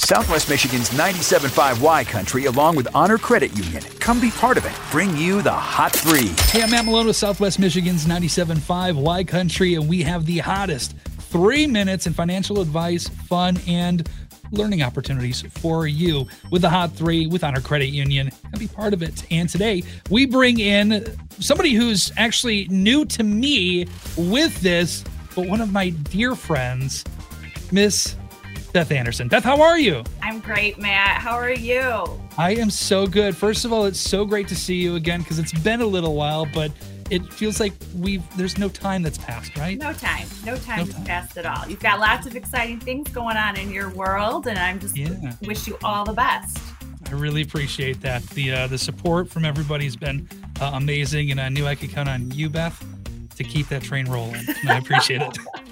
Southwest Michigan's 97.5 Y Country, along with Honor Credit Union. Come be part of it. Bring you the Hot Three. Hey, I'm Matt Malone with Southwest Michigan's 97.5 Y Country, and we have the hottest three minutes in financial advice, fun, and learning opportunities for you with the Hot Three with Honor Credit Union. And be part of it. And today we bring in somebody who's actually new to me with this, but one of my dear friends, Miss Beth Anderson. Beth, how are you? I'm great, Matt. How are you? I am so good. First of all, it's so great to see you again because it's been a little while, but it feels like we've there's no time that's passed, right? No time. No time, no time. passed at all. You've got lots of exciting things going on in your world, and I'm just yeah. wish you all the best. I really appreciate that. The uh, the support from everybody's been uh, amazing, and I knew I could count on you, Beth, to keep that train rolling. And I appreciate it.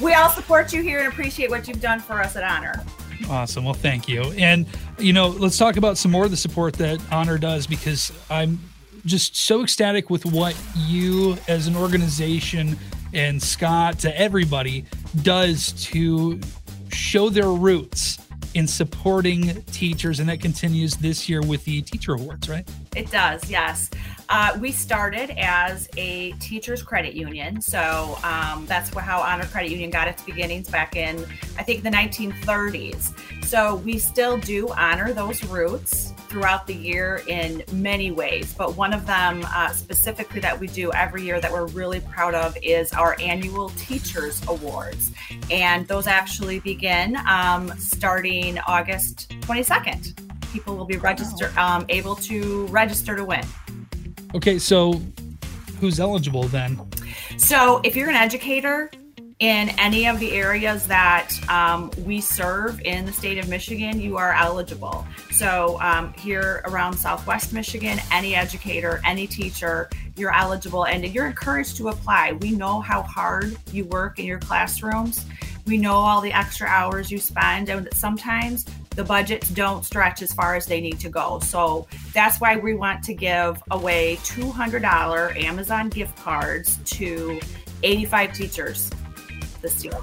we all support you here and appreciate what you've done for us at Honor. Awesome. Well, thank you. And, you know, let's talk about some more of the support that Honor does because I'm just so ecstatic with what you as an organization and Scott to everybody does to show their roots in supporting teachers. And that continues this year with the teacher awards, right? It does, yes. Uh, we started as a teachers credit union. So um, that's how Honor Credit Union got its beginnings back in, I think, the 1930s. So we still do honor those roots throughout the year in many ways. But one of them uh, specifically that we do every year that we're really proud of is our annual Teachers Awards. And those actually begin um, starting August 22nd. People will be registered, um, able to register to win. Okay, so who's eligible then? So if you're an educator in any of the areas that um, we serve in the state of Michigan, you are eligible. So um, here around Southwest Michigan, any educator, any teacher, you're eligible and you're encouraged to apply. We know how hard you work in your classrooms. We know all the extra hours you spend, and sometimes the budgets don't stretch as far as they need to go. So that's why we want to give away $200 Amazon gift cards to 85 teachers this year.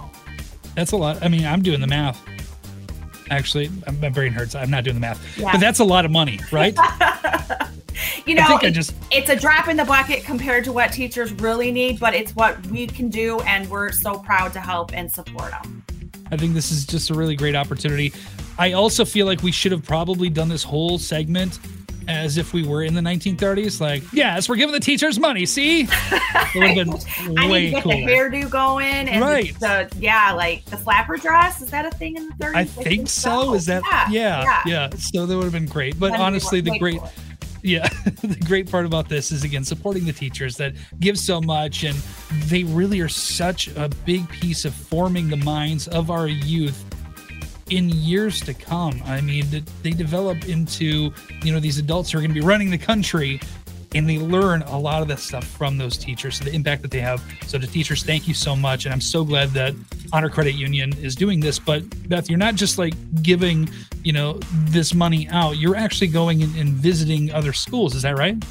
That's a lot. I mean, I'm doing the math. Actually, my brain hurts. I'm not doing the math, yeah. but that's a lot of money, right? you know, I I just... it's a drop in the bucket compared to what teachers really need, but it's what we can do, and we're so proud to help and support them. I think this is just a really great opportunity. I also feel like we should have probably done this whole segment as if we were in the 1930s. Like, yes, we're giving the teachers money. See, it would have been I way need to get cooler. the hairdo going, and right? The, yeah, like the flapper dress. Is that a thing in the 30s? I, I think, think so. so. Is that? Yeah, yeah, yeah. yeah. So that would have been great. But honestly, the great. Yeah, the great part about this is again supporting the teachers that give so much, and they really are such a big piece of forming the minds of our youth in years to come. I mean, they develop into, you know, these adults who are going to be running the country and they learn a lot of that stuff from those teachers, so the impact that they have. So, the teachers, thank you so much. And I'm so glad that Honor Credit Union is doing this. But, Beth, you're not just like giving, you know, this money out, you're actually going and visiting other schools. Is that right?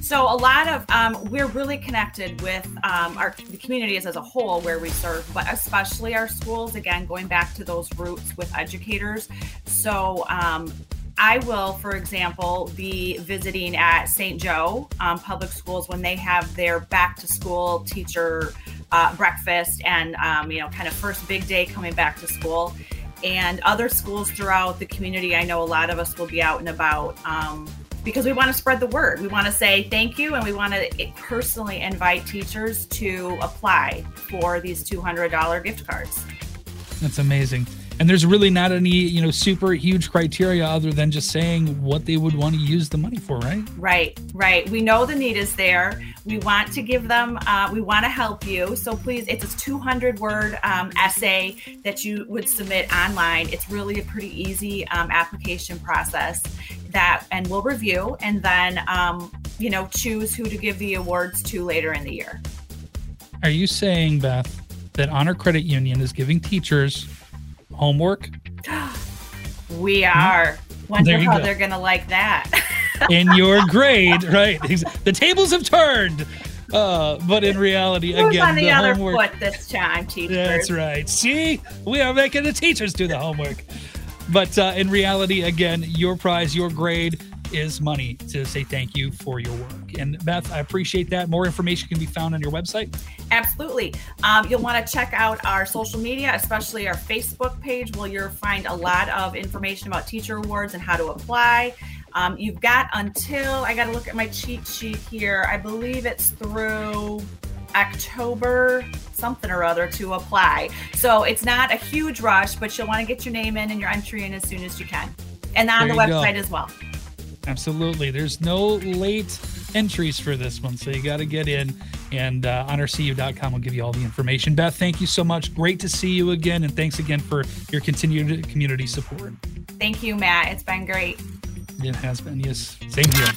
So a lot of um, we're really connected with um, our the communities as a whole where we serve, but especially our schools. Again, going back to those roots with educators. So um, I will, for example, be visiting at St. Joe um, Public Schools when they have their back to school teacher uh, breakfast and um, you know kind of first big day coming back to school and other schools throughout the community. I know a lot of us will be out and about um, because we want to spread the word. We want to say thank you and we want to personally invite teachers to apply for these $200 gift cards. That's amazing. And there's really not any, you know, super huge criteria other than just saying what they would want to use the money for, right? Right, right. We know the need is there. We want to give them, uh, we want to help you. So please, it's a 200 word um, essay that you would submit online. It's really a pretty easy um, application process that, and we'll review and then, um, you know, choose who to give the awards to later in the year. Are you saying, Beth, that Honor Credit Union is giving teachers homework? we are. Hmm? Wonder how go. they're going to like that. in your grade, right? The tables have turned. Uh, but in reality, Who's again, on the, the other homework, foot this time, teachers. That's right. See, we are making the teachers do the homework. but uh, in reality, again, your prize, your grade is money to say thank you for your work. And Beth, I appreciate that. More information can be found on your website. Absolutely. Um, you'll want to check out our social media, especially our Facebook page, where you'll find a lot of information about teacher awards and how to apply. Um, you've got until I got to look at my cheat sheet here. I believe it's through October something or other to apply. So it's not a huge rush, but you'll want to get your name in and your entry in as soon as you can. And on there the website go. as well. Absolutely. There's no late entries for this one, so you got to get in. And uh, honorcu.com will give you all the information. Beth, thank you so much. Great to see you again, and thanks again for your continued community support. Thank you, Matt. It's been great. It has been, yes. Same here.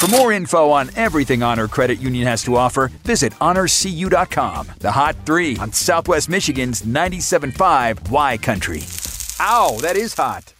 For more info on everything Honor Credit Union has to offer, visit honorcu.com. The Hot 3 on Southwest Michigan's 97.5 Y Country. Ow, that is hot.